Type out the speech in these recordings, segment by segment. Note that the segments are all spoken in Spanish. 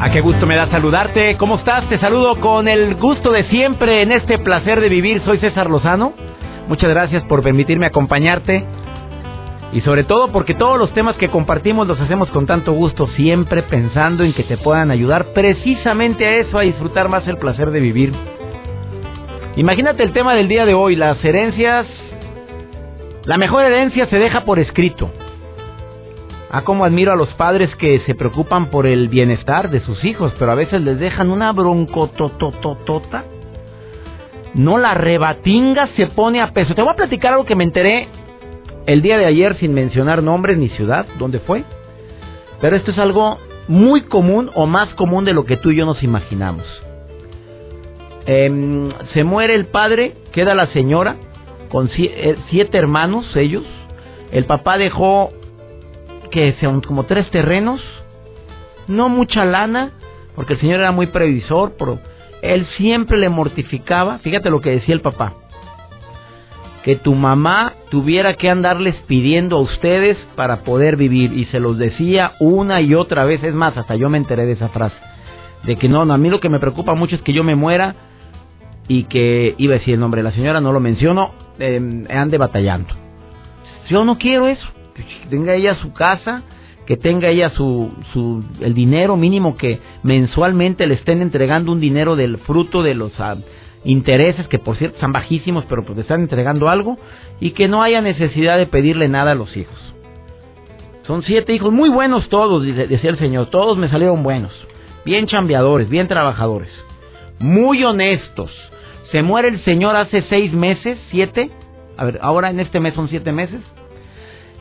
A qué gusto me da saludarte. ¿Cómo estás? Te saludo con el gusto de siempre en este placer de vivir. Soy César Lozano. Muchas gracias por permitirme acompañarte. Y sobre todo porque todos los temas que compartimos los hacemos con tanto gusto, siempre pensando en que te puedan ayudar precisamente a eso, a disfrutar más el placer de vivir. Imagínate el tema del día de hoy, las herencias. La mejor herencia se deja por escrito. Ah, como admiro a los padres que se preocupan por el bienestar de sus hijos, pero a veces les dejan una broncotototota. No la rebatinga se pone a peso. Te voy a platicar algo que me enteré el día de ayer sin mencionar nombres ni ciudad, dónde fue. Pero esto es algo muy común o más común de lo que tú y yo nos imaginamos. Em, se muere el padre, queda la señora con eh, siete hermanos, ellos. El papá dejó que sean como tres terrenos, no mucha lana, porque el señor era muy previsor, pero él siempre le mortificaba, fíjate lo que decía el papá, que tu mamá tuviera que andarles pidiendo a ustedes para poder vivir, y se los decía una y otra vez, es más, hasta yo me enteré de esa frase, de que no, no a mí lo que me preocupa mucho es que yo me muera y que, iba a decir el nombre de la señora, no lo menciono, eh, ande batallando. Yo no quiero eso que tenga ella su casa, que tenga ella su, su el dinero mínimo que mensualmente le estén entregando un dinero del fruto de los ah, intereses que por cierto están bajísimos, pero pues le están entregando algo y que no haya necesidad de pedirle nada a los hijos. Son siete hijos muy buenos todos, decía el Señor, todos me salieron buenos, bien chambeadores, bien trabajadores, muy honestos. Se muere el Señor hace seis meses, siete, a ver, ahora en este mes son siete meses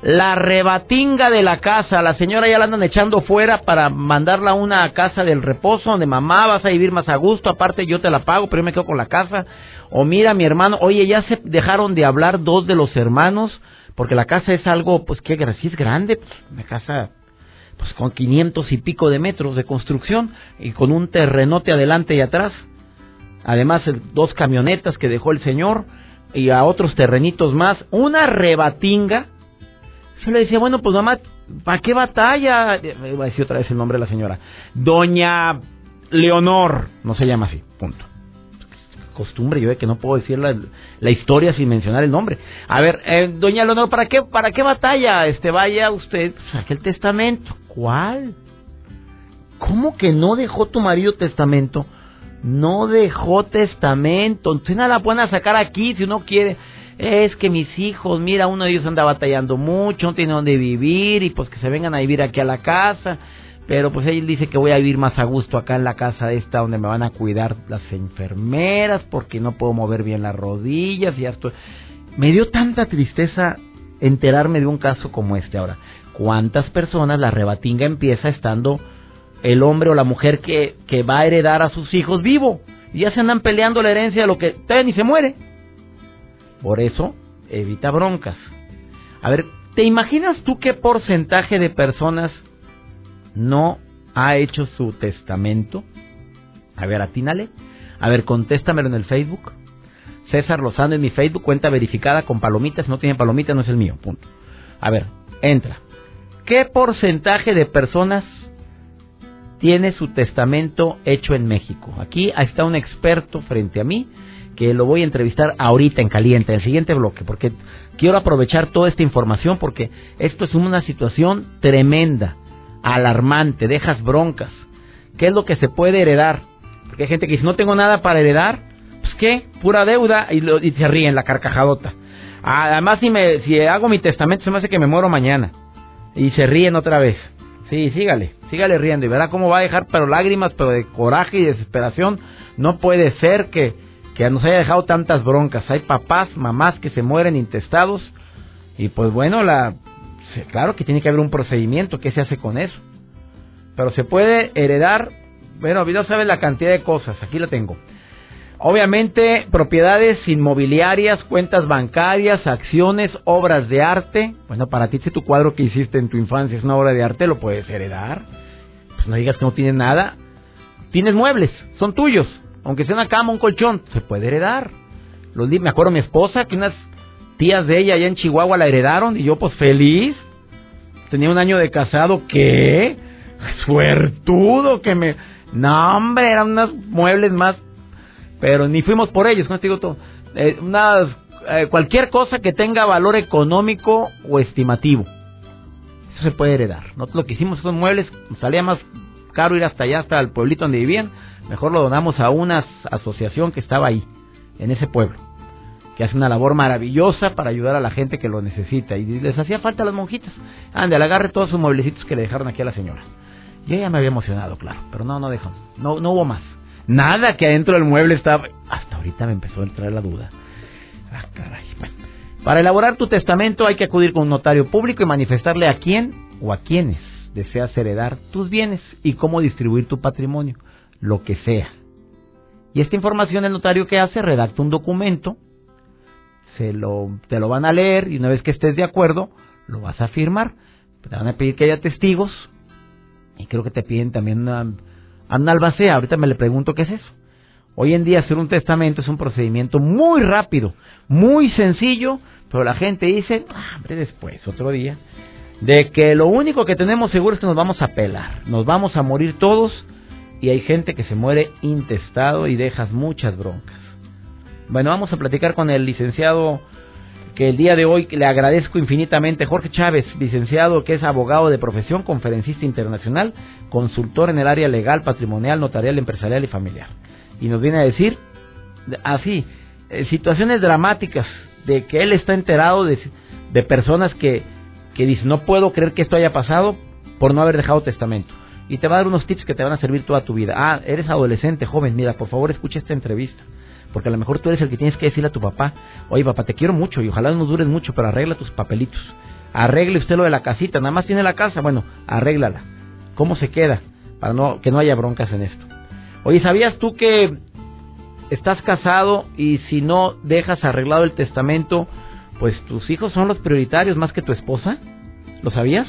la rebatinga de la casa, la señora ya la andan echando fuera para mandarla a una casa del reposo donde mamá vas a vivir más a gusto, aparte yo te la pago, pero yo me quedo con la casa. O mira mi hermano, oye, ya se dejaron de hablar dos de los hermanos, porque la casa es algo, pues que es grande, pues, una casa pues con 500 y pico de metros de construcción y con un terrenote adelante y atrás. Además, dos camionetas que dejó el señor y a otros terrenitos más, una rebatinga yo le decía, bueno, pues mamá, ¿para qué batalla? Iba a decir otra vez el nombre de la señora. Doña Leonor, no se llama así, punto. Costumbre yo de que no puedo decir la, la historia sin mencionar el nombre. A ver, eh, doña Leonor, ¿para qué, ¿para qué batalla? Este, vaya usted, saque el testamento. ¿Cuál? ¿Cómo que no dejó tu marido testamento? No dejó testamento. Entonces nada la pueden sacar aquí si uno quiere es que mis hijos, mira, uno de ellos anda batallando mucho, no tiene dónde vivir y pues que se vengan a vivir aquí a la casa. Pero pues él dice que voy a vivir más a gusto acá en la casa esta donde me van a cuidar las enfermeras porque no puedo mover bien las rodillas y ya estoy... Me dio tanta tristeza enterarme de un caso como este ahora. ¿Cuántas personas la rebatinga empieza estando el hombre o la mujer que, que va a heredar a sus hijos vivo? Y ya se andan peleando la herencia de lo que... Ten y se muere. Por eso, evita broncas. A ver, ¿te imaginas tú qué porcentaje de personas no ha hecho su testamento? A ver, atínale. A ver, contéstamelo en el Facebook. César Lozano en mi Facebook, cuenta verificada con palomitas. No tiene palomitas, no es el mío. Punto. A ver, entra. ¿Qué porcentaje de personas tiene su testamento hecho en México? Aquí está un experto frente a mí que lo voy a entrevistar ahorita en caliente, en el siguiente bloque, porque quiero aprovechar toda esta información porque esto es una situación tremenda, alarmante, dejas broncas. ¿Qué es lo que se puede heredar? Porque hay gente que dice, no tengo nada para heredar, pues qué, pura deuda, y, lo, y se ríen la carcajadota. Además, si, me, si hago mi testamento, se me hace que me muero mañana. Y se ríen otra vez. Sí, sígale, sígale riendo y verá cómo va a dejar pero lágrimas, pero de coraje y desesperación. No puede ser que que nos haya dejado tantas broncas. Hay papás, mamás que se mueren intestados y pues bueno, la claro que tiene que haber un procedimiento, ¿qué se hace con eso? pero se puede heredar, bueno, no sabes la cantidad de cosas, aquí lo tengo. Obviamente, propiedades inmobiliarias, cuentas bancarias, acciones, obras de arte. Bueno, para ti, si tu cuadro que hiciste en tu infancia es una obra de arte, lo puedes heredar. Pues no digas que no tienes nada. Tienes muebles, son tuyos. Aunque sea una cama, un colchón, se puede heredar. Los, me acuerdo mi esposa, que unas tías de ella allá en Chihuahua la heredaron y yo pues feliz. Tenía un año de casado, ¿qué? Suertudo que me... No, hombre, eran unos muebles más pero ni fuimos por ellos, ¿no? digo todo. Eh, eh, cualquier cosa que tenga valor económico o estimativo. Eso se puede heredar. Nosotros lo que hicimos son muebles, salía más caro ir hasta allá, hasta el pueblito donde vivían. Mejor lo donamos a una asociación que estaba ahí, en ese pueblo, que hace una labor maravillosa para ayudar a la gente que lo necesita. Y les hacía falta a las monjitas. Ande, agarre todos sus mueblecitos que le dejaron aquí a la señora. Y ella me había emocionado, claro, pero no, no dejó. No, no hubo más. Nada que adentro del mueble estaba... Hasta ahorita me empezó a entrar la duda. Ah, caray. Para elaborar tu testamento hay que acudir con un notario público y manifestarle a quién o a quiénes deseas heredar tus bienes y cómo distribuir tu patrimonio, lo que sea. Y esta información el notario que hace redacta un documento, se lo, te lo van a leer y una vez que estés de acuerdo, lo vas a firmar. Te van a pedir que haya testigos y creo que te piden también una Albacea, ahorita me le pregunto qué es eso. Hoy en día hacer un testamento es un procedimiento muy rápido, muy sencillo, pero la gente dice, ah, hombre, después, otro día, de que lo único que tenemos seguro es que nos vamos a pelar, nos vamos a morir todos y hay gente que se muere intestado y dejas muchas broncas. Bueno, vamos a platicar con el licenciado que el día de hoy le agradezco infinitamente, Jorge Chávez, licenciado que es abogado de profesión, conferencista internacional, consultor en el área legal, patrimonial, notarial, empresarial y familiar. Y nos viene a decir, así, eh, situaciones dramáticas de que él está enterado de, de personas que, que dicen, no puedo creer que esto haya pasado por no haber dejado testamento. Y te va a dar unos tips que te van a servir toda tu vida. Ah, eres adolescente, joven, mira, por favor escucha esta entrevista porque a lo mejor tú eres el que tienes que decirle a tu papá, oye papá, te quiero mucho y ojalá no dures mucho, pero arregla tus papelitos. Arregle usted lo de la casita, nada más tiene la casa, bueno, arréglala. ¿Cómo se queda? Para no, que no haya broncas en esto. Oye, ¿sabías tú que estás casado y si no dejas arreglado el testamento, pues tus hijos son los prioritarios más que tu esposa? ¿Lo sabías?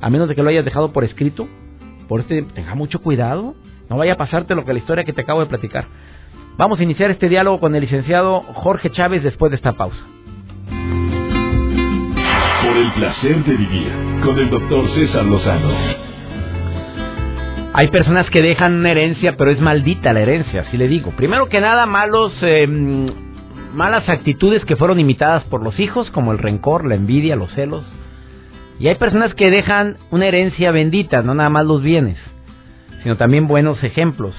A menos de que lo hayas dejado por escrito. Por este, tenga mucho cuidado. No vaya a pasarte lo que la historia que te acabo de platicar. Vamos a iniciar este diálogo con el licenciado Jorge Chávez después de esta pausa. Por el placer de vivir con el doctor César Lozano. Hay personas que dejan una herencia, pero es maldita la herencia, así le digo. Primero que nada, malos, em, malas actitudes que fueron imitadas por los hijos, como el rencor, la envidia, los celos. Y hay personas que dejan una herencia bendita, no nada más los bienes, sino también buenos ejemplos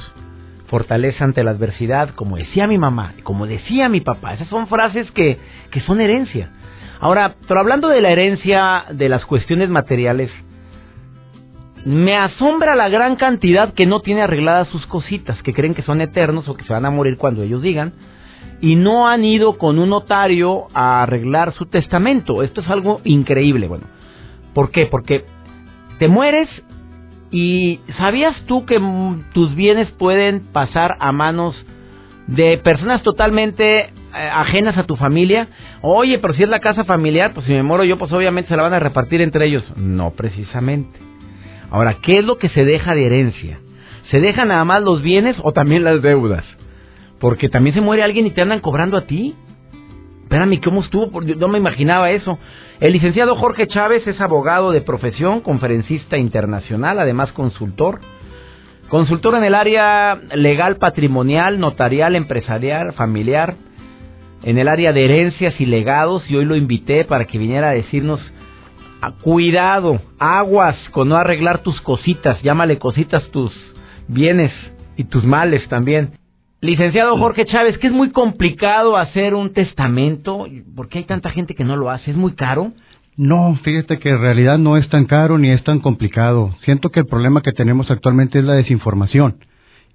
fortaleza ante la adversidad, como decía mi mamá, como decía mi papá. Esas son frases que, que son herencia. Ahora, pero hablando de la herencia de las cuestiones materiales, me asombra la gran cantidad que no tiene arregladas sus cositas, que creen que son eternos o que se van a morir cuando ellos digan, y no han ido con un notario a arreglar su testamento. Esto es algo increíble, bueno. ¿Por qué? Porque te mueres ¿Y sabías tú que tus bienes pueden pasar a manos de personas totalmente eh, ajenas a tu familia? Oye, pero si es la casa familiar, pues si me muero yo, pues obviamente se la van a repartir entre ellos. No precisamente. Ahora, ¿qué es lo que se deja de herencia? ¿Se dejan nada más los bienes o también las deudas? Porque también se muere alguien y te andan cobrando a ti. Espérame, ¿cómo estuvo? No me imaginaba eso. El licenciado Jorge Chávez es abogado de profesión, conferencista internacional, además consultor. Consultor en el área legal, patrimonial, notarial, empresarial, familiar, en el área de herencias y legados, y hoy lo invité para que viniera a decirnos, ah, cuidado, aguas con no arreglar tus cositas, llámale cositas tus bienes y tus males también. Licenciado Jorge Chávez, que es muy complicado hacer un testamento, ¿por qué hay tanta gente que no lo hace? ¿Es muy caro? No, fíjate que en realidad no es tan caro ni es tan complicado. Siento que el problema que tenemos actualmente es la desinformación.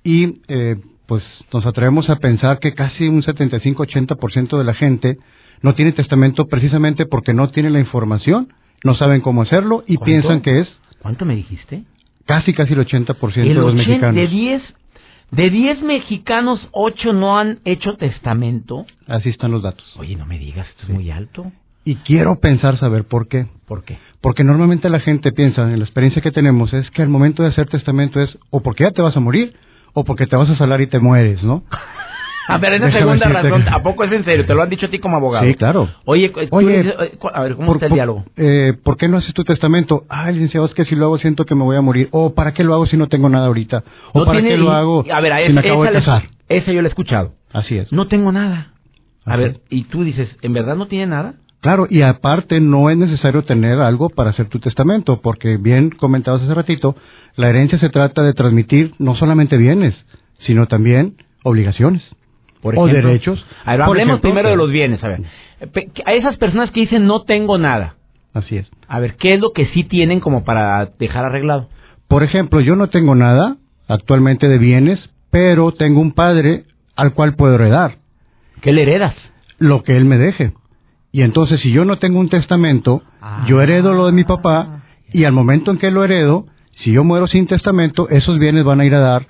Y eh, pues nos atrevemos a pensar que casi un 75-80% de la gente no tiene testamento precisamente porque no tiene la información, no saben cómo hacerlo y piensan que es... ¿Cuánto me dijiste? Casi, casi el 80% de El los 80 mexicanos. de 10 de 10 mexicanos, 8 no han hecho testamento. Así están los datos. Oye, no me digas, esto es muy alto. Y quiero pensar saber por qué. ¿Por qué? Porque normalmente la gente piensa, en la experiencia que tenemos, es que al momento de hacer testamento es o porque ya te vas a morir o porque te vas a salar y te mueres, ¿no? A ver, esa Déjame segunda razón, que- ¿a poco es en serio? Te lo han dicho a ti como abogado. Sí, claro. Oye, Oye, dices, eh, a ver, ¿cómo Por, está el diálogo? eh, ¿Por qué no haces tu testamento? Ah, licenciado, es que si lo hago siento que me voy a morir. O ¿para qué lo hago si no tengo nada ahorita? O No ¿para tiene- qué lo hago A ver, a si esa, me acabo de la- casar? esa yo la he escuchado. Así es. No tengo nada. A Así ver, y tú dices, ¿en verdad no tiene nada? Claro, y aparte no es necesario tener algo para hacer tu testamento, porque bien comentabas hace ratito, la herencia se trata de transmitir no solamente bienes, sino también obligaciones Por o derechos. A ver, hablemos primero de eh, los bienes, a ver. A esas personas que dicen no tengo nada, Así es. a ver, ¿qué es lo que sí tienen como para dejar arreglado? Por ejemplo, yo no tengo nada actualmente de bienes, pero tengo un padre al cual puedo heredar ¿Qué le heredas? lo que él me deje. Y entonces, si yo no tengo un testamento, Ah. yo heredo lo de mi papá y al momento en que lo heredo, si yo muero sin testamento, esos bienes van a ir a dar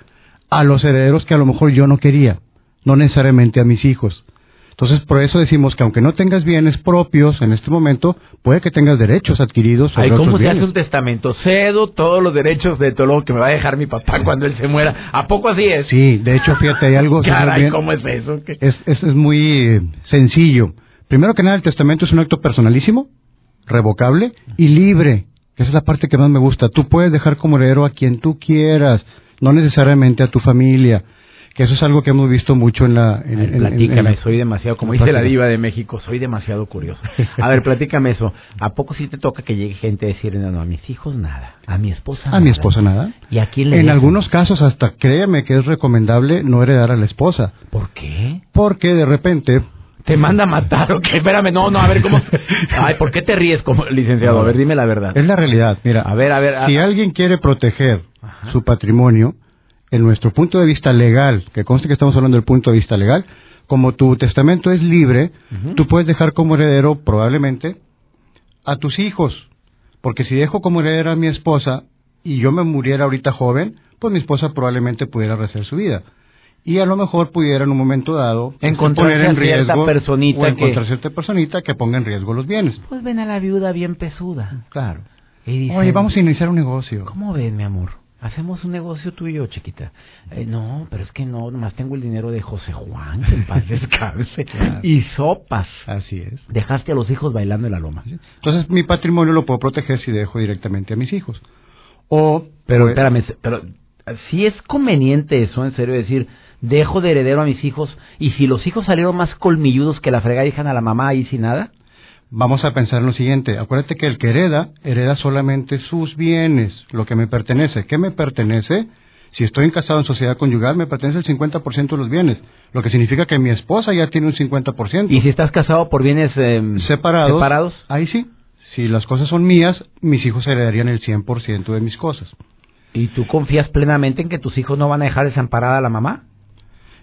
a los herederos que a lo mejor yo no quería, no necesariamente a mis hijos. Entonces, por eso decimos que aunque no tengas bienes propios en este momento, puede que tengas derechos adquiridos sobre Ay, ¿cómo otros se hace un testamento? Cedo todos los derechos de todo lo que me va a dejar mi papá cuando él se muera. ¿A poco así es? Sí, de hecho, fíjate, hay algo... Caray, bien- ¿cómo es eso? ¿Qué? es, es, es muy eh, sencillo. Primero que nada, el testamento es un acto personalísimo, revocable y libre. Esa es la parte que más me gusta. Tú puedes dejar como heredero a quien tú quieras, no necesariamente a tu familia. Que eso es algo que hemos visto mucho en la... En, platícame, en la- soy demasiado, como dice la diva de México, soy demasiado curioso. A ver, platícame eso. ¿A poco sí te toca que llegue gente a decir, no, no, a mis hijos nada, a mi esposa A mi esposa nada. ¿Y a quién le En dejan? algunos casos hasta créeme que es recomendable no heredar a la esposa. ¿Por qué? Porque de repente... ¿Te manda a matar o qué? Espérame, no, no, a ver, ¿cómo? Ay, ¿por qué te ríes como licenciado? A ver, dime la verdad. Es la realidad. Mira, A ver, a ver. a- Si alguien quiere proteger Ajá. su patrimonio, en nuestro punto de vista legal, que conste que estamos hablando del punto de vista legal, como tu testamento es libre, tú puedes dejar como heredero probablemente a tus hijos. Porque si dejo como heredera a mi esposa y yo me muriera ahorita joven, pues mi esposa probablemente pudiera rehacer su vida. Y a lo mejor pudiera en un momento dado pues, Encontrarse poner en a cierta riesgo personita o que- encontrar cierta personita que ponga en riesgo los bienes. Pues ven a la viuda bien pesuda. Claro. Y dice, Oye, vamos a iniciar un negocio. ¿Cómo ves, mi amor? Hacemos un negocio tú y yo, chiquita. Eh, no, pero es que no, nomás tengo el dinero de José Juan, que en paz descanse. Claro. Y sopas. Así es. Dejaste a los hijos bailando en la loma. Entonces, mi patrimonio lo puedo proteger si dejo directamente a mis hijos. O, Pero pues, espérame, pero si es conveniente eso, en serio, decir, dejo de heredero a mis hijos y si los hijos salieron más colmilludos que la fregada dejan a la mamá ahí sin nada. Vamos a pensar en lo siguiente. Acuérdate que el que hereda, hereda solamente sus bienes, lo que me pertenece. ¿Qué me pertenece? Si estoy casado en sociedad conyugal, me pertenece el 50% de los bienes, lo que significa que mi esposa ya tiene un 50%. Y si estás casado por bienes eh, separados, separados, ahí sí. Si las cosas son mías, mis hijos heredarían el 100% de mis cosas. ¿y tú confías plenamente en que tus hijos no van a dejar desamparada a la mamá?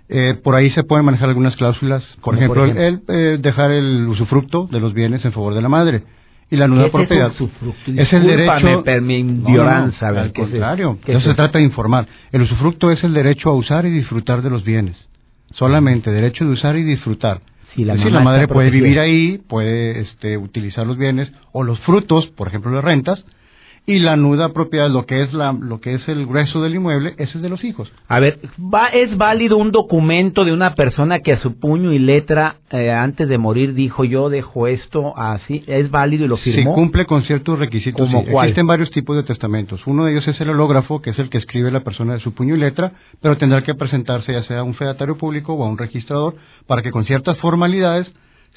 Eh, por ahí se pueden manejar algunas cláusulas. Por ¿Cómo ejemplo, por el, el, eh, dejar el usufructo de los bienes en favor de la madre. Y la nuda ¿Qué es eso, propiedad. usufructo? Es el derecho. per- mi No, no, no, al contrario. ¿Qué Eso es se trata de informar. El usufructo es el derecho a usar y disfrutar de los bienes. Solamente derecho de usar y disfrutar. Si la es decir, la madre puede protegida. vivir ahí, puede este, utilizar los bienes o los frutos, por ejemplo, las rentas, y la nuda propiedad, lo que es la, lo que es el grueso del inmueble, ese es de los hijos. A ver, ¿va, ¿es válido un documento de una persona que a su puño y letra eh, antes de morir dijo yo dejo esto así? ¿Es válido y lo Si firmó? cumple con ciertos requisitos, ¿Cómo sí. cuál? Existen varios tipos de testamentos. Uno de ellos es el hológrafo, que es el que escribe la persona de su puño y letra, pero tendrá que presentarse ya sea a un fedatario público o a un registrador para que con ciertas formalidades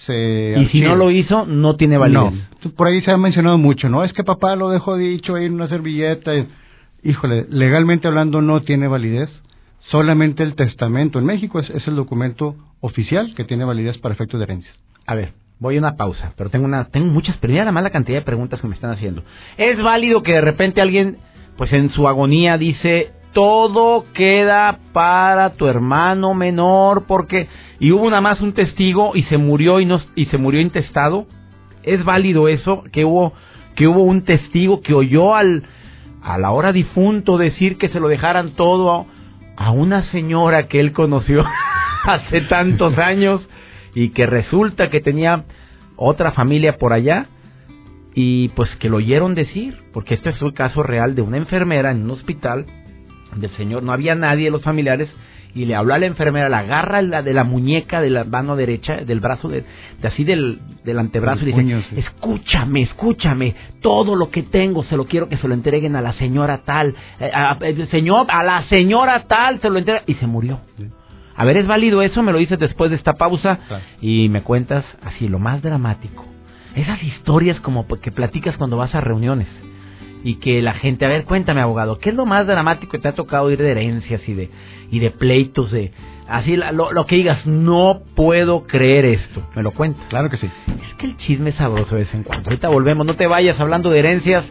se... y si no lo hizo, no tiene validez. No. Por ahí se ha mencionado mucho, ¿no? Es que papá lo dejó dicho ahí en una servilleta. Híjole, legalmente hablando no tiene validez. Solamente el testamento en México es, es el documento oficial que tiene validez para efectos de herencia. A ver, voy a una pausa, pero tengo una, tengo muchas, pero la mala cantidad de preguntas que me están haciendo. ¿Es válido que de repente alguien, pues en su agonía dice, todo queda para tu hermano menor porque y hubo nada más un testigo y se murió y no y se murió intestado? ¿Es válido eso que hubo que hubo un testigo que oyó al a la hora difunto decir que se lo dejaran todo a una señora que él conoció hace tantos años y que resulta que tenía otra familia por allá y pues que lo oyeron decir, porque este es un caso real de una enfermera en un hospital del señor, no había nadie de los familiares y le habló a la enfermera, la agarra la de la muñeca de la mano derecha, del brazo, de, así del, del antebrazo y dice, escúchame, escúchame, todo lo que tengo se lo quiero que se lo entreguen a la señora tal, eh, a, señor, a la señora tal se lo entrega y se murió. A ver, ¿es válido eso? Me lo dices después de esta pausa y me cuentas así lo más dramático. Esas historias como que platicas cuando vas a reuniones y que la gente, a ver, cuéntame abogado, ¿qué es lo más dramático que te ha tocado ir de herencias y de y de pleitos de así lo, que digas, no puedo creer esto, me lo cuentas. Claro que sí. Es que el chisme es sabroso de vez en cuando. Ahorita volvemos, no te vayas hablando de herencias,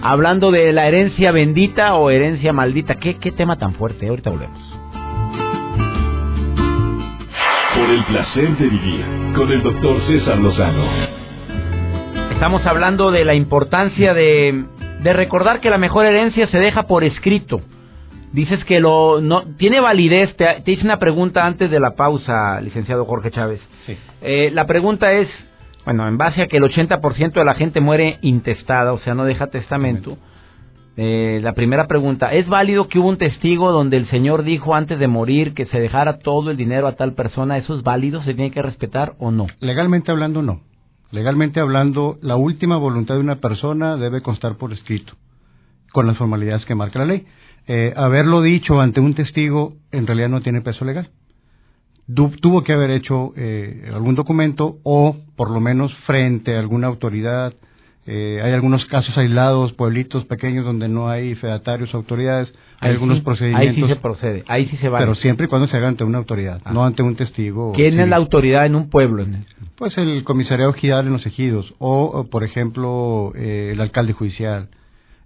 hablando de la herencia bendita o herencia maldita. ¿Qué, qué tema tan fuerte? Ahorita volvemos. Por el placer de vivir con el doctor César Lozano. Estamos hablando de la importancia de de recordar que la mejor herencia se deja por escrito. Dices que lo no tiene validez. Te, hice una pregunta antes de la pausa, licenciado Jorge Chávez. Sí. Eh, la pregunta es, bueno, en base a que el 80% de la gente muere intestada, o sea, no deja testamento. Eh, la primera pregunta, ¿es válido que hubo un testigo donde el señor dijo antes de morir que se dejara todo el dinero a tal persona? ¿Eso es válido? ¿Se tiene que respetar o no? Legalmente hablando, no. Legalmente hablando, la última voluntad de una persona debe constar por escrito, con las formalidades que marca la ley. Eh, haberlo dicho ante un testigo en realidad no tiene peso legal. tuvo que haber hecho eh, algún documento o por lo menos frente a alguna autoridad. Eh, hay algunos casos aislados, pueblitos pequeños donde no hay fedatarios, autoridades, hay algunos procedimientos. Ahí sí se procede, ahí sí se va. Pero siempre y cuando se haga ante una autoridad, ah. no ante un testigo. ¿Quién es la autoridad en un pueblo? Pues el comisariado general en los ejidos, o, por ejemplo, eh, el alcalde judicial,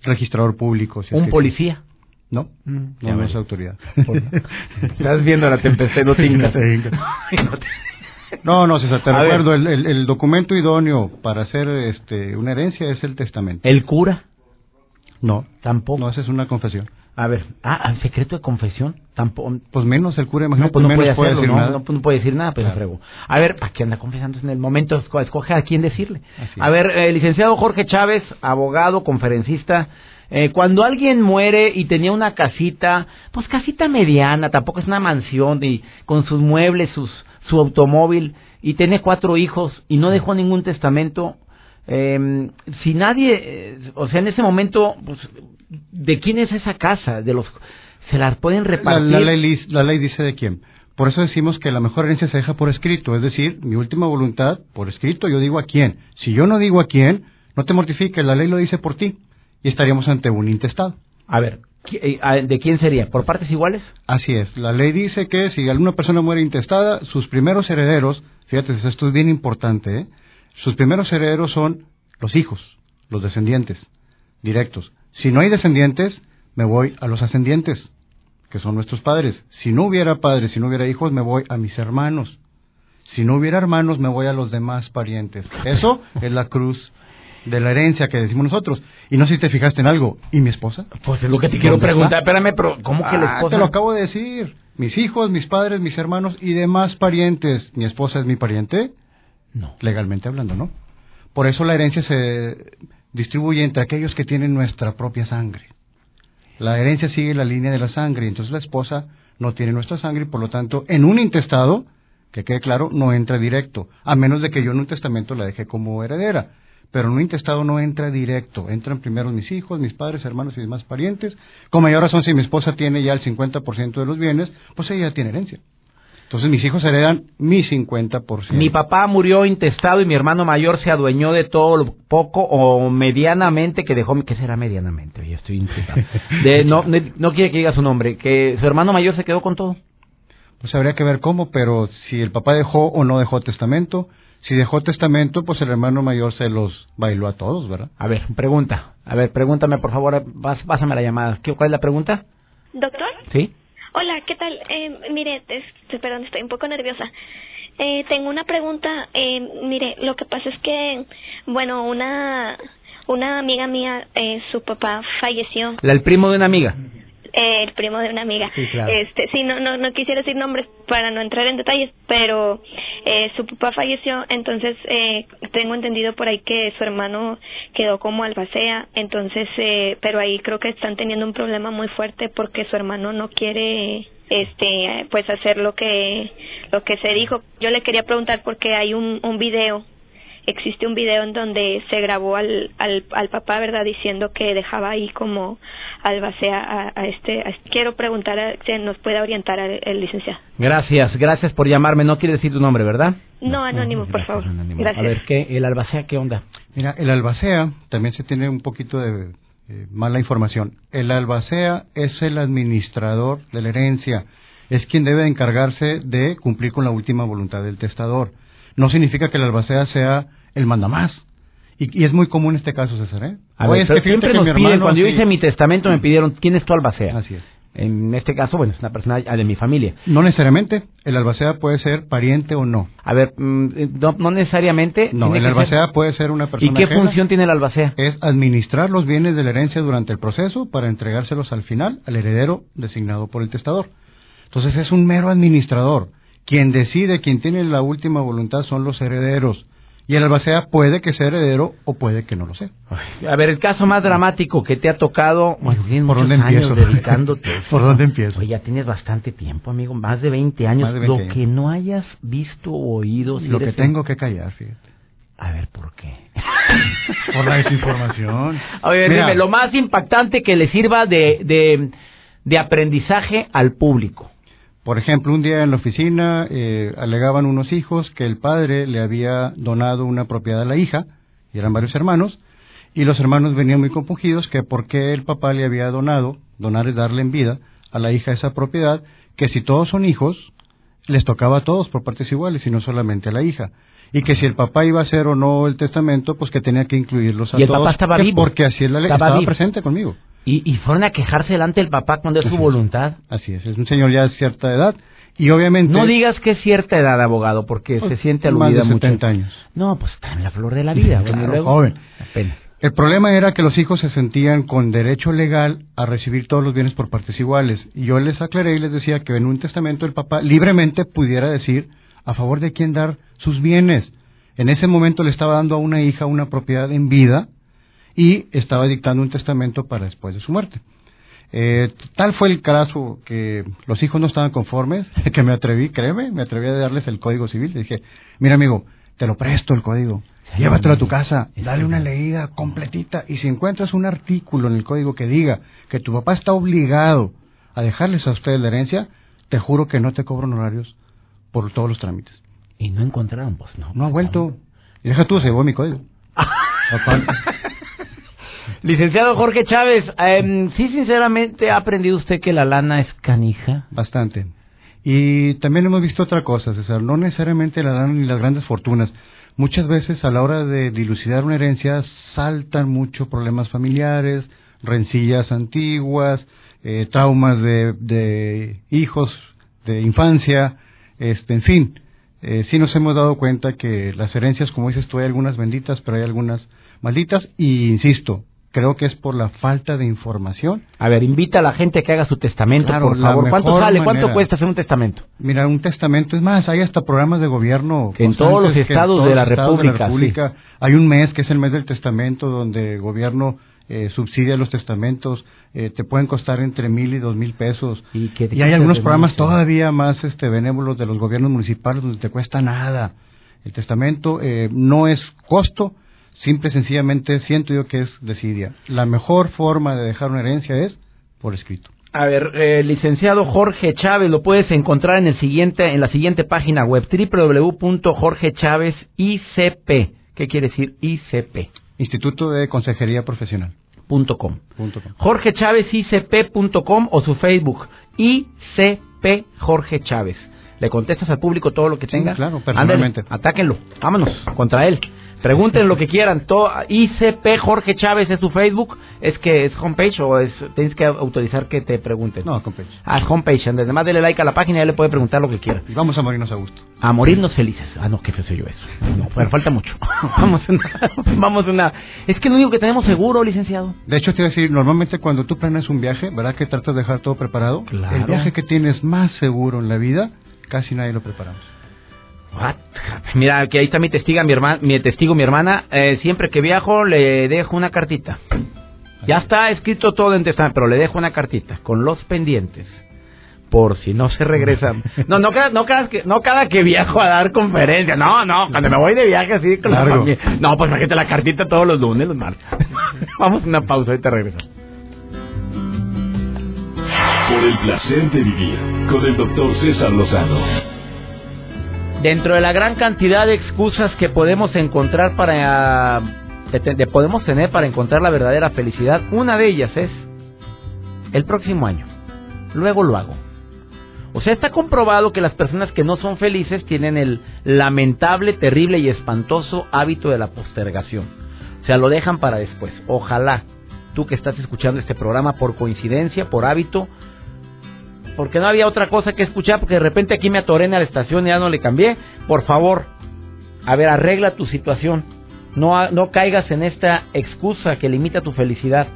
registrador público. ¿Un policía? No, mm, no, es autoridad. Estás viendo la tempestad, no No, no, César, te recuerdo, el, el, documento idóneo para hacer este, una herencia es el testamento. ¿El cura? No. Tampoco. No, esa es una confesión. A ver, ah, ¿el secreto de confesión? Tampoco. Pues menos el cura, imagínate, no, pues no puede, decir no, nada. No, puede decir nada, pues claro. A ver, ¿para qué anda confesando en el momento? Escoge a quién decirle. a ver, eh, licenciado Jorge Chávez, abogado, conferencista. Eh, cuando alguien muere y tenía una casita, pues casita mediana, tampoco es una mansión, y con sus muebles, sus, su automóvil, y tiene cuatro hijos y no dejó ningún testamento, eh, si nadie, eh, o sea, en ese momento, pues, ¿de quién es esa casa? De los, se las pueden repartir. La, ley, la ley dice de quién. Por eso decimos que la mejor herencia se deja por escrito, es decir, mi última voluntad por escrito, yo digo a quién. Si yo no digo a quién, no te mortifiques, la ley lo dice por ti y estaríamos ante un intestado. A ver, eh, ¿de quién sería? ¿Por partes iguales? Así es. La ley dice que si alguna persona muere intestada, sus primeros herederos, fíjate, esto es bien importante, ¿eh? sus primeros herederos son los hijos, los descendientes, directos. Si no hay descendientes, me voy a los ascendientes, que son nuestros padres. Si no hubiera padres, si no hubiera hijos, me voy a mis hermanos. Si no hubiera hermanos, me voy a los demás parientes. Eso es la cruz de la herencia que decimos nosotros. Y no sé si te fijaste en algo. ¿Y mi esposa? Pues es lo que te quiero preguntar. Espérame, pero ¿cómo que la ah, esposa? Te lo acabo de decir. Mis hijos, mis padres, mis hermanos y demás parientes. ¿Mi esposa es mi pariente? No. Legalmente hablando, ¿no? Por eso la herencia se distribuye entre aquellos que tienen nuestra propia sangre. La herencia sigue la línea de la sangre, entonces la esposa no tiene nuestra sangre y por lo tanto en un intestado, que quede claro, no entra directo, a menos de que yo en un testamento la deje como heredera. Pero en un intestado no entra directo, entran primero mis hijos, mis padres, hermanos y demás parientes. Como mayor razón, si mi esposa tiene ya el 50% de los bienes, pues ella tiene herencia. Entonces mis hijos heredan mi 50%. Mi papá murió intestado y mi hermano mayor se adueñó de todo lo poco o medianamente que dejó. ¿Qué será medianamente? Yo estoy de, no, no quiere que diga su nombre. Que su hermano mayor se quedó con todo. Pues habría que ver cómo, pero si el papá dejó o no dejó testamento. Si dejó testamento, pues el hermano mayor se los bailó a todos, ¿verdad? A ver, pregunta. A ver, pregúntame, por favor. pásame la llamada. ¿Cuál es la pregunta? ¿Doctor? Sí. Hola, ¿qué tal? Eh, mire, perdón, estoy un poco nerviosa. Eh, tengo una pregunta. Eh, mire, lo que pasa es que, bueno, una Una amiga mía, eh, su papá falleció. La, el primo de una amiga. Eh, el primo de una amiga. Sí, claro. Este, sí, no, no, no quisiera decir nombres para no entrar en detalles, pero eh, su papá falleció, entonces eh, tengo entendido por ahí que su hermano quedó como albacea, entonces, eh, pero ahí creo que están teniendo un problema muy fuerte porque su hermano no quiere este pues hacer lo que lo que se dijo yo le quería preguntar porque hay un, un video existe un video en donde se grabó al, al, al papá, ¿verdad? Diciendo que dejaba ahí como albacea a, a este. a- quiero preguntar a, si nos puede orientar el, el licenciado. Gracias, gracias por llamarme. No quiere decir tu nombre, ¿verdad? No, anónimo, por Gracias, favor. Anónimo. Gracias. A ver, ¿qué? ¿El albacea qué onda? Mira, el albacea también se tiene un poquito de eh, mala información. El albacea es el administrador de la herencia, es quien debe encargarse de cumplir con la última voluntad del testador. No significa que el albacea sea el mandamás. Y, y es muy común este caso, César, ¿eh? A Oye, ver, es que siempre nos piden, cuando yo hice mi testamento me pidieron, ¿quién es tu albacea? Así es. En este caso, bueno, es una persona de mi familia. No necesariamente, el albacea puede ser pariente o no. A ver, mm, no, no necesariamente. No, el albacea ser- puede ser una ¿Y persona qué ajena. función tiene el albacea? es administrar los bienes de la herencia durante el proceso para entregárselos al final al heredero designado por el testador. Entonces es un mero administrador. Quien decide, quien tiene la última voluntad son los herederos. Y el albacea puede que sea heredero o puede que no lo sea. A ver, el caso más dramático que te ha tocado, bueno, ¿Por dónde empiezo? ¿Por dónde empiezo? Oye, ya tienes bastante tiempo, amigo, más de 20 años. De 20 Lo años. que no hayas visto o oído. si Lo que tengo que callar, fíjate. A ver, ¿por qué? Por la desinformación. A ver, Mira, dime, lo más impactante que le sirva de, de, de aprendizaje al público. Por ejemplo, un día en la oficina eh, alegaban unos hijos que el padre le había donado una propiedad a la hija, y eran varios hermanos, y los hermanos venían muy compungidos que por qué el papá le había donado, donar es darle en vida, a la hija esa propiedad, que si todos son hijos, les tocaba a todos por partes iguales y no solamente a la hija. Y que si el papá iba a hacer o no el testamento, pues que tenía que incluirlos a Y el todos. papá estaba vivo. Porque así es la ley, Estaba estaba presente conmigo. Y, y fueron a quejarse delante del papá cuando es su voluntad. Así es, es un señor ya de cierta edad. Y obviamente... No digas que es cierta edad, abogado, porque se siente Más aludida de mucho. 70 años. No, pues está en la flor de la vida. Claro, luego, joven. Apenas. El problema era que los hijos se sentían con derecho legal a recibir todos los bienes por partes iguales. Y yo les aclaré y les decía que en un testamento el papá libremente pudiera decir a favor de quién dar sus bienes. En ese momento le estaba dando a una hija una propiedad en vida y estaba dictando un testamento para después de su muerte. Eh, tal fue el caso que los hijos no estaban conformes, que me atreví, créeme, me atreví a darles el código civil. Le dije, mira amigo, te lo presto el código, llévatelo a tu casa, dale una leída completita y si encuentras un artículo en el código que diga que tu papá está obligado a dejarles a ustedes la herencia, te juro que no te cobro honorarios por todos los trámites. Y no encontraron, pues no. No ha vuelto. Y deja tú, se llevó mi código. Licenciado Jorge Chávez, em, sí, sinceramente, ¿ha aprendido usted que la lana es canija? Bastante. Y también hemos visto otra cosa, César, no necesariamente la lana ni las grandes fortunas. Muchas veces a la hora de dilucidar una herencia saltan muchos problemas familiares, rencillas antiguas, eh, traumas de, de hijos, de infancia, este, en fin. Eh, sí nos hemos dado cuenta que las herencias, como dices tú, hay algunas benditas, pero hay algunas malditas. Y insisto, creo que es por la falta de información A ver, invita a la gente a que haga su testamento, Claro, por la favor. ¿Cuánto sale? ¿Cuánto cuesta hacer un testamento? Mira, un testamento, es más, hay hasta programas de gobierno. Que en todos los que en estados todos de la estados República, Hay un mes que es el mes del testamento donde el gobierno eh, subsidia los testamentos, eh, te pueden costar entre mil y dos mil pesos. Y que Y hay algunos de programas todavía más este, benévolos de los gobiernos municipales donde te cuesta nada. El testamento eh, no es costo, simple y sencillamente siento yo que es desidia. La mejor forma de dejar una herencia es por escrito. A ver, eh, licenciado Jorge Chávez, lo puedes encontrar en el siguiente, en la siguiente página web, www.jorgechávez.icp. ¿Qué quiere decir ICP? Instituto de Consejería Profesional. Punto com. Punto com. jorgechávez.icp.com o su Facebook ICP Jorge Chávez. Le contestas al público todo lo que Sí, tenga. claro, Ándale, personalmente. atáquenlo. Vámonos contra él. Pregunten lo que quieran. ICP Jorge Chávez es su Facebook. ¿Es que es homepage o es, tienes que autorizar que te pregunten? No, homepage. Ah, homepage. Además, dele like a la página y él le puede preguntar lo que quiera. Y vamos a morirnos a gusto. A morirnos felices. Ah, no, qué feo soy yo eso. No, pero falta mucho. vamos a una, vamos una... Es que lo único que tenemos seguro, licenciado. De hecho, te iba a decir, normalmente cuando tú planeas un viaje, ¿verdad que tratas de dejar todo preparado? Claro. El viaje que tienes más seguro en la vida, casi nadie lo preparamos. What? Mira, que ahí está mi testigo, mi hermana, mi testigo, mi hermana. Eh, siempre que viajo le dejo una cartita. Ya está escrito todo en testamento, pero le dejo una cartita con los pendientes por si no se regresan. No, no cada, no cada que, no cada que viajo a dar conferencia. No, no, cuando me voy de viaje así con la familia. No, pues imagínate la cartita todos los lunes, los martes. Vamos a una pausa, ahorita regresamos. Por el placer de vivir con el doctor César Lozano. Dentro de la gran cantidad de excusas que podemos encontrar para de- podemos tener para encontrar la verdadera felicidad, una de ellas es el próximo año. Luego lo hago. O sea, está comprobado que las personas que no son felices tienen el lamentable, terrible y espantoso hábito de la postergación. O sea, lo dejan para después. Ojalá tú que estás escuchando este programa por coincidencia, por hábito, porque no había otra cosa que escuchar, porque de repente aquí me atoré en la estación y ya no le cambié. Por favor, a ver, arregla tu situación. No, no caigas en esta excusa que limita tu felicidad.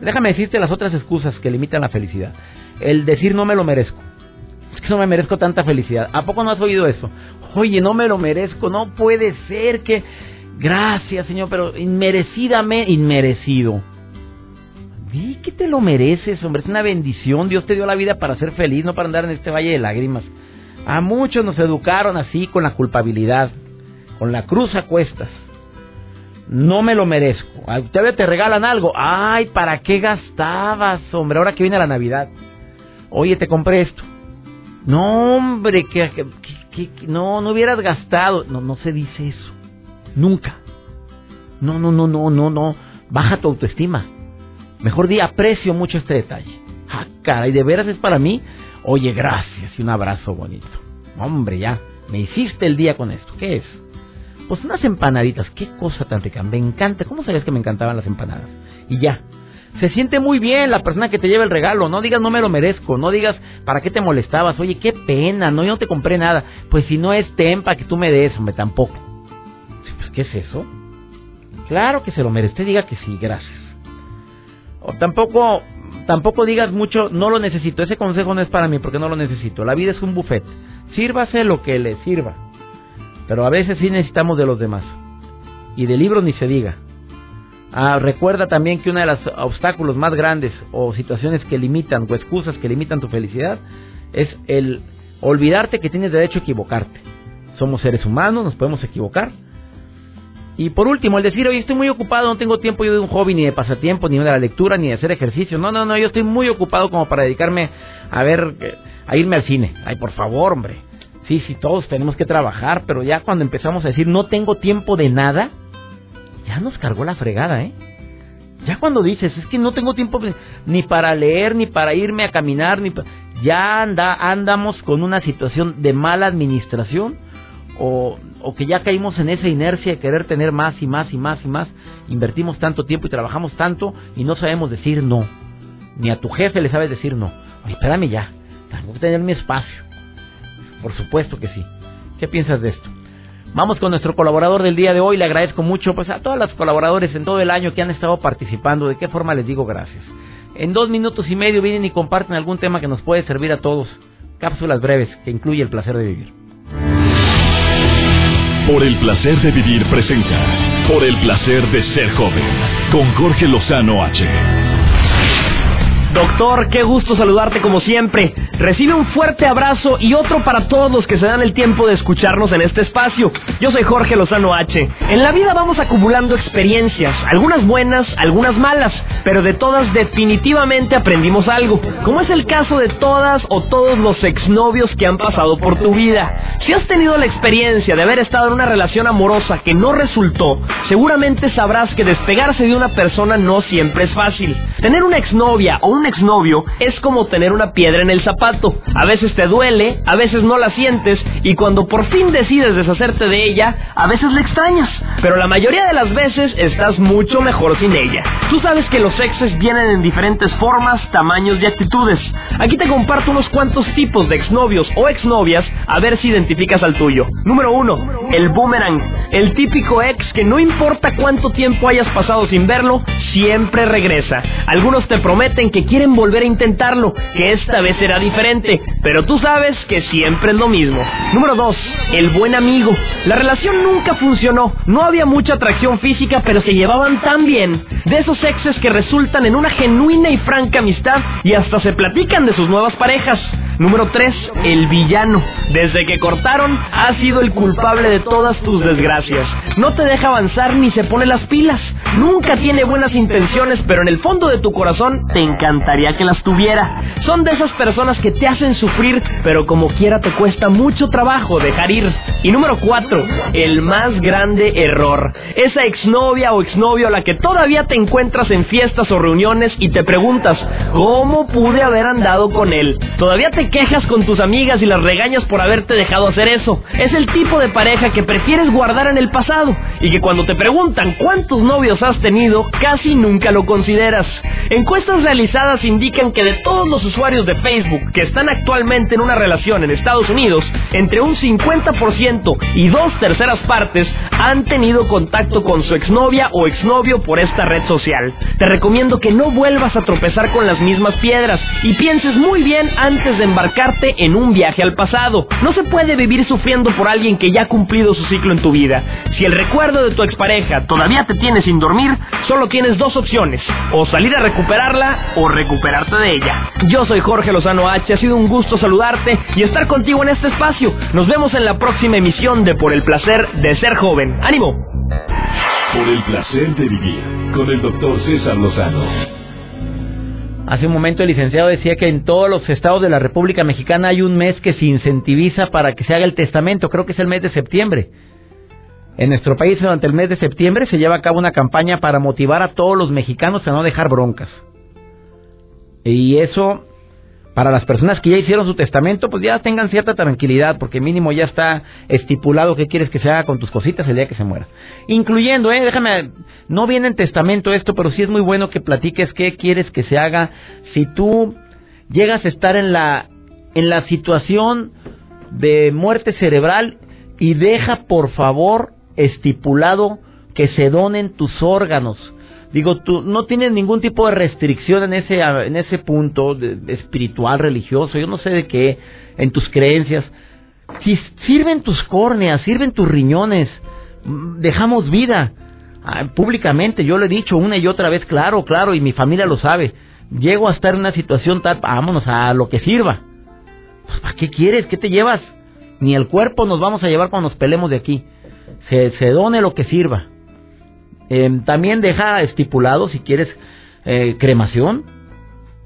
Déjame decirte las otras excusas que limitan la felicidad. El decir no me lo merezco. Es que no me merezco tanta felicidad. ¿A poco no has oído eso? Oye, no me lo merezco. No puede ser que... Gracias, Señor, pero inmerecidamente... Inmerecido. Di que te lo mereces, hombre. Es una bendición. Dios te dio la vida para ser feliz, no para andar en este valle de lágrimas. A muchos nos educaron así, con la culpabilidad, con la cruz a cuestas. No me lo merezco. A Todavía te regalan algo. Ay, ¿para qué gastabas, hombre? Ahora que viene la Navidad. Oye, te compré esto. No, hombre, que- no, no hubieras gastado. No, no se dice eso. Nunca. No, no, no, no, no, no. Baja tu autoestima. Mejor di, aprecio mucho este detalle. Ah, caray, ¿de veras es para mí? Oye, gracias y un abrazo bonito. Hombre, ya, me hiciste el día con esto. ¿Qué es? Pues unas empanaditas. Qué cosa tan rica. Me encanta. ¿Cómo sabías que me encantaban las empanadas? Y ya. Se siente muy bien la persona que te lleva el regalo. No digas no me lo merezco. No digas para qué te molestabas. Oye, qué pena. No, yo no te compré nada. Pues si no es tempa que tú me des, hombre, tampoco. Pues, ¿qué es eso? Claro que se lo merece. Diga que sí, gracias. O tampoco, tampoco digas mucho, no lo necesito. Ese consejo no es para mí porque no lo necesito. La vida es un buffet. Sírvase lo que le sirva. Pero a veces sí necesitamos de los demás. Y de libros ni se diga. Ah, recuerda también que uno de los obstáculos más grandes o situaciones que limitan o excusas que limitan tu felicidad es el olvidarte que tienes derecho a equivocarte. Somos seres humanos, nos podemos equivocar. Y por último, el decir, oye, estoy muy ocupado, no tengo tiempo yo de un hobby, ni de pasatiempo, ni de la lectura, ni de hacer ejercicio. No, no, no, yo estoy muy ocupado como para dedicarme a ver, a irme al cine. Ay, por favor, hombre. Sí, sí, todos tenemos que trabajar, pero ya cuando empezamos a decir, no tengo tiempo de nada, ya nos cargó la fregada, ¿eh? Ya cuando dices, es que no tengo tiempo ni para leer, ni para irme a caminar, ni pa- ya anda, andamos con una situación de mala administración o, o que ya caímos en esa inercia de querer tener más y más y más y más, invertimos tanto tiempo y trabajamos tanto y no sabemos decir no. Ni a tu jefe le sabes decir no. Oye, espérame ya, tengo que tener mi espacio. Por supuesto que sí. ¿Qué piensas de esto? Vamos con nuestro colaborador del día de hoy. Le agradezco mucho pues, a todos los colaboradores en todo el año que han estado participando. ¿De qué forma les digo gracias? En dos minutos y medio vienen y comparten algún tema que nos puede servir a todos. Cápsulas breves que incluye el placer de vivir. Por el placer de vivir presenta. Por el placer de ser joven. Con Jorge Lozano H. Doctor, qué gusto saludarte como siempre. Recibe un fuerte abrazo y otro para todos los que se dan el tiempo de escucharnos en este espacio. Yo soy Jorge Lozano H. En la vida vamos acumulando experiencias, algunas buenas, algunas malas, pero de todas definitivamente aprendimos algo, como es el caso de todas o todos los exnovios que han pasado por tu vida. Si has tenido la experiencia de haber estado en una relación amorosa que no resultó, seguramente sabrás que despegarse de una persona no siempre es fácil. Tener una exnovia o un exnovio es como tener una piedra en el zapato. A veces te duele, a veces no la sientes y cuando por fin decides deshacerte de ella, a veces la extrañas. Pero la mayoría de las veces estás mucho mejor sin ella. Tú sabes que los exes vienen en diferentes formas, tamaños y actitudes. Aquí te comparto unos cuantos tipos de exnovios o exnovias a ver si identificas al tuyo. Número uno, el boomerang. El típico ex que no importa cuánto tiempo hayas pasado sin verlo, siempre regresa. Algunos te prometen que quieren volver a intentarlo, que esta vez será diferente, pero tú sabes que siempre es lo mismo. Número 2. El buen amigo. La relación nunca funcionó, no había mucha atracción física, pero se llevaban tan bien. De esos exes que resultan en una genuina y franca amistad y hasta se platican de sus nuevas parejas. Número 3. El villano. Desde que cortaron, ha sido el culpable de todas tus desgracias. No te deja avanzar ni se pone las pilas. Nunca tiene buenas intenciones, pero en el fondo de tu corazón te encantaría que las tuviera. Son de esas personas que te hacen sufrir, pero como quiera te cuesta mucho trabajo dejar ir. Y número 4. El más grande error. Esa exnovia o exnovio a la que todavía te encuentras en fiestas o reuniones y te preguntas, ¿cómo pude haber andado con él? Todavía te quejas con tus amigas y las regañas por haberte dejado hacer eso. Es el tipo de pareja que prefieres guardar en el pasado y que cuando te preguntan cuántos novios has tenido, casi nunca lo consideras. Encuestas realizadas indican que de todos los usuarios de Facebook que están actualmente en una relación en Estados Unidos, entre un 50% y dos terceras partes han tenido contacto con su exnovia o exnovio por esta red social. Te recomiendo que no vuelvas a tropezar con las mismas piedras y pienses muy bien antes de embarcarte en un viaje al pasado. No se puede vivir sufriendo por alguien que ya ha cumplido su ciclo en tu vida. Si el recuerdo de tu expareja todavía te tiene sin dormir, solo tienes dos opciones, o salir a recuperarla o recuperarte de ella. Yo soy Jorge Lozano H, ha sido un gusto saludarte y estar contigo en este espacio. Nos vemos en la próxima emisión de Por el placer de ser joven. ¡Ánimo! Por el placer de vivir con el doctor César Lozano. Hace un momento el licenciado decía que en todos los estados de la República Mexicana hay un mes que se incentiviza para que se haga el testamento, creo que es el mes de septiembre. En nuestro país durante el mes de septiembre se lleva a cabo una campaña para motivar a todos los mexicanos a no dejar broncas. Y eso para las personas que ya hicieron su testamento, pues ya tengan cierta tranquilidad, porque mínimo ya está estipulado qué quieres que se haga con tus cositas el día que se muera. Incluyendo, eh, déjame, no viene en testamento esto, pero sí es muy bueno que platiques qué quieres que se haga si tú llegas a estar en la, en la situación de muerte cerebral y deja por favor estipulado que se donen tus órganos Digo, tú no tienes ningún tipo de restricción en ese, en ese punto de, espiritual, religioso, yo no sé de qué, en tus creencias. Si sirven tus córneas, sirven tus riñones, mm, dejamos vida. Ah, públicamente, yo lo he dicho una y otra vez, claro, claro, y mi familia lo sabe. Llego a estar en una situación tal, vámonos a lo que sirva. Pues, ¿Para qué quieres? ¿Qué te llevas? Ni el cuerpo nos vamos a llevar cuando nos pelemos de aquí. Se, se done lo que sirva. Em, también deja estipulado si quieres eh, cremación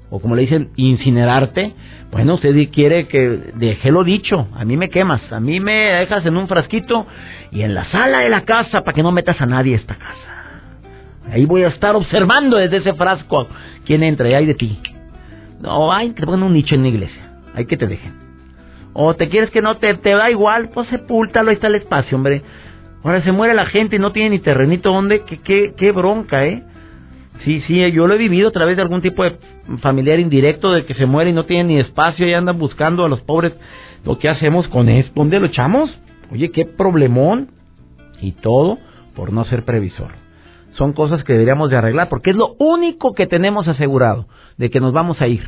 o como le dicen, incinerarte. Bueno, usted quiere que deje lo dicho, a mí me quemas, a mí me dejas en un frasquito y en la sala de la casa para que no metas a nadie esta casa. Ahí voy a estar observando desde ese frasco quién entra y hay de ti. No, hay te pongan un nicho en la iglesia, hay que te dejen. O te quieres que no te, te da igual, pues sepúltalo, ahí está el espacio, hombre. Ahora se muere la gente y no tiene ni terrenito donde, qué, qué, qué bronca, ¿eh? Sí, sí, yo lo he vivido a través de algún tipo de familiar indirecto de que se muere y no tiene ni espacio y andan buscando a los pobres. Lo que hacemos con eso, ¿dónde lo echamos? Oye, qué problemón. Y todo por no ser previsor. Son cosas que deberíamos de arreglar porque es lo único que tenemos asegurado de que nos vamos a ir.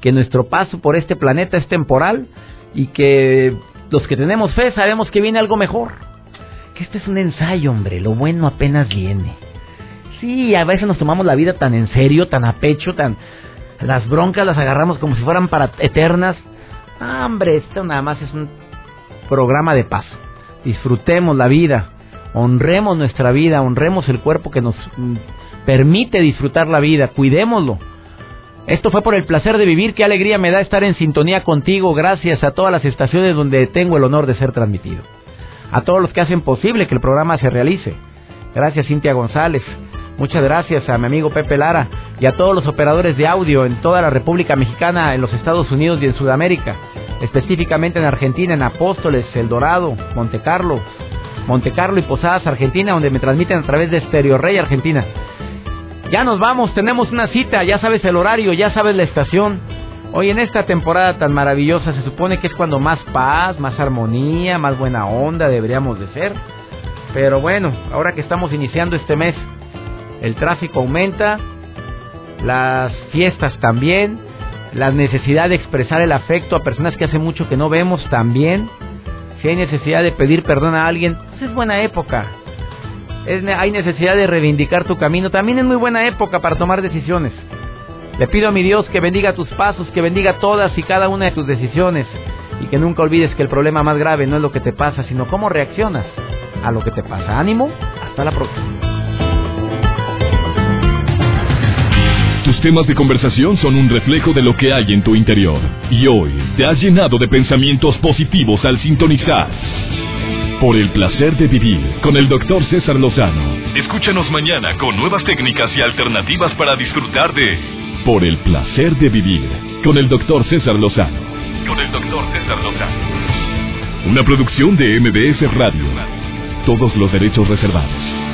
Que nuestro paso por este planeta es temporal y que los que tenemos fe sabemos que viene algo mejor este es un ensayo, hombre, lo bueno apenas viene. Sí, a veces nos tomamos la vida tan en serio, tan a pecho, tan... Las broncas las agarramos como si fueran para eternas. Ah, hombre, esto nada más es un programa de paz. Disfrutemos la vida, honremos nuestra vida, honremos el cuerpo que nos mm, permite disfrutar la vida, cuidémoslo. Esto fue por el placer de vivir, qué alegría me da estar en sintonía contigo, gracias a todas las estaciones donde tengo el honor de ser transmitido a todos los que hacen posible que el programa se realice. Gracias Cintia González, muchas gracias a mi amigo Pepe Lara, y a todos los operadores de audio en toda la República Mexicana, en los Estados Unidos y en Sudamérica, específicamente en Argentina, en Apóstoles, El Dorado, Monte Carlo, Monte Carlo y Posadas, Argentina, donde me transmiten a través de Stereo Rey, Argentina. Ya nos vamos, tenemos una cita, ya sabes el horario, ya sabes la estación. Hoy en esta temporada tan maravillosa se supone que es cuando más paz, más armonía, más buena onda deberíamos de ser. Pero bueno, ahora que estamos iniciando este mes, el tráfico aumenta, las fiestas también, la necesidad de expresar el afecto a personas que hace mucho que no vemos también. Si hay necesidad de pedir perdón a alguien, pues es buena época. Es, hay necesidad de reivindicar tu camino, también es muy buena época para tomar decisiones. Le pido a mi Dios que bendiga tus pasos, que bendiga todas y cada una de tus decisiones y que nunca olvides que el problema más grave no es lo que te pasa, sino cómo reaccionas a lo que te pasa. Ánimo, hasta la próxima. Tus temas de conversación son un reflejo de lo que hay en tu interior. Y hoy te has llenado de pensamientos positivos al sintonizar. Por el placer de vivir con el doctor César Lozano. Escúchanos mañana con nuevas técnicas y alternativas para disfrutar de Por el placer de vivir con el doctor César Lozano. Con el doctor César Lozano. Una producción de MBS Radio. Todos los derechos reservados.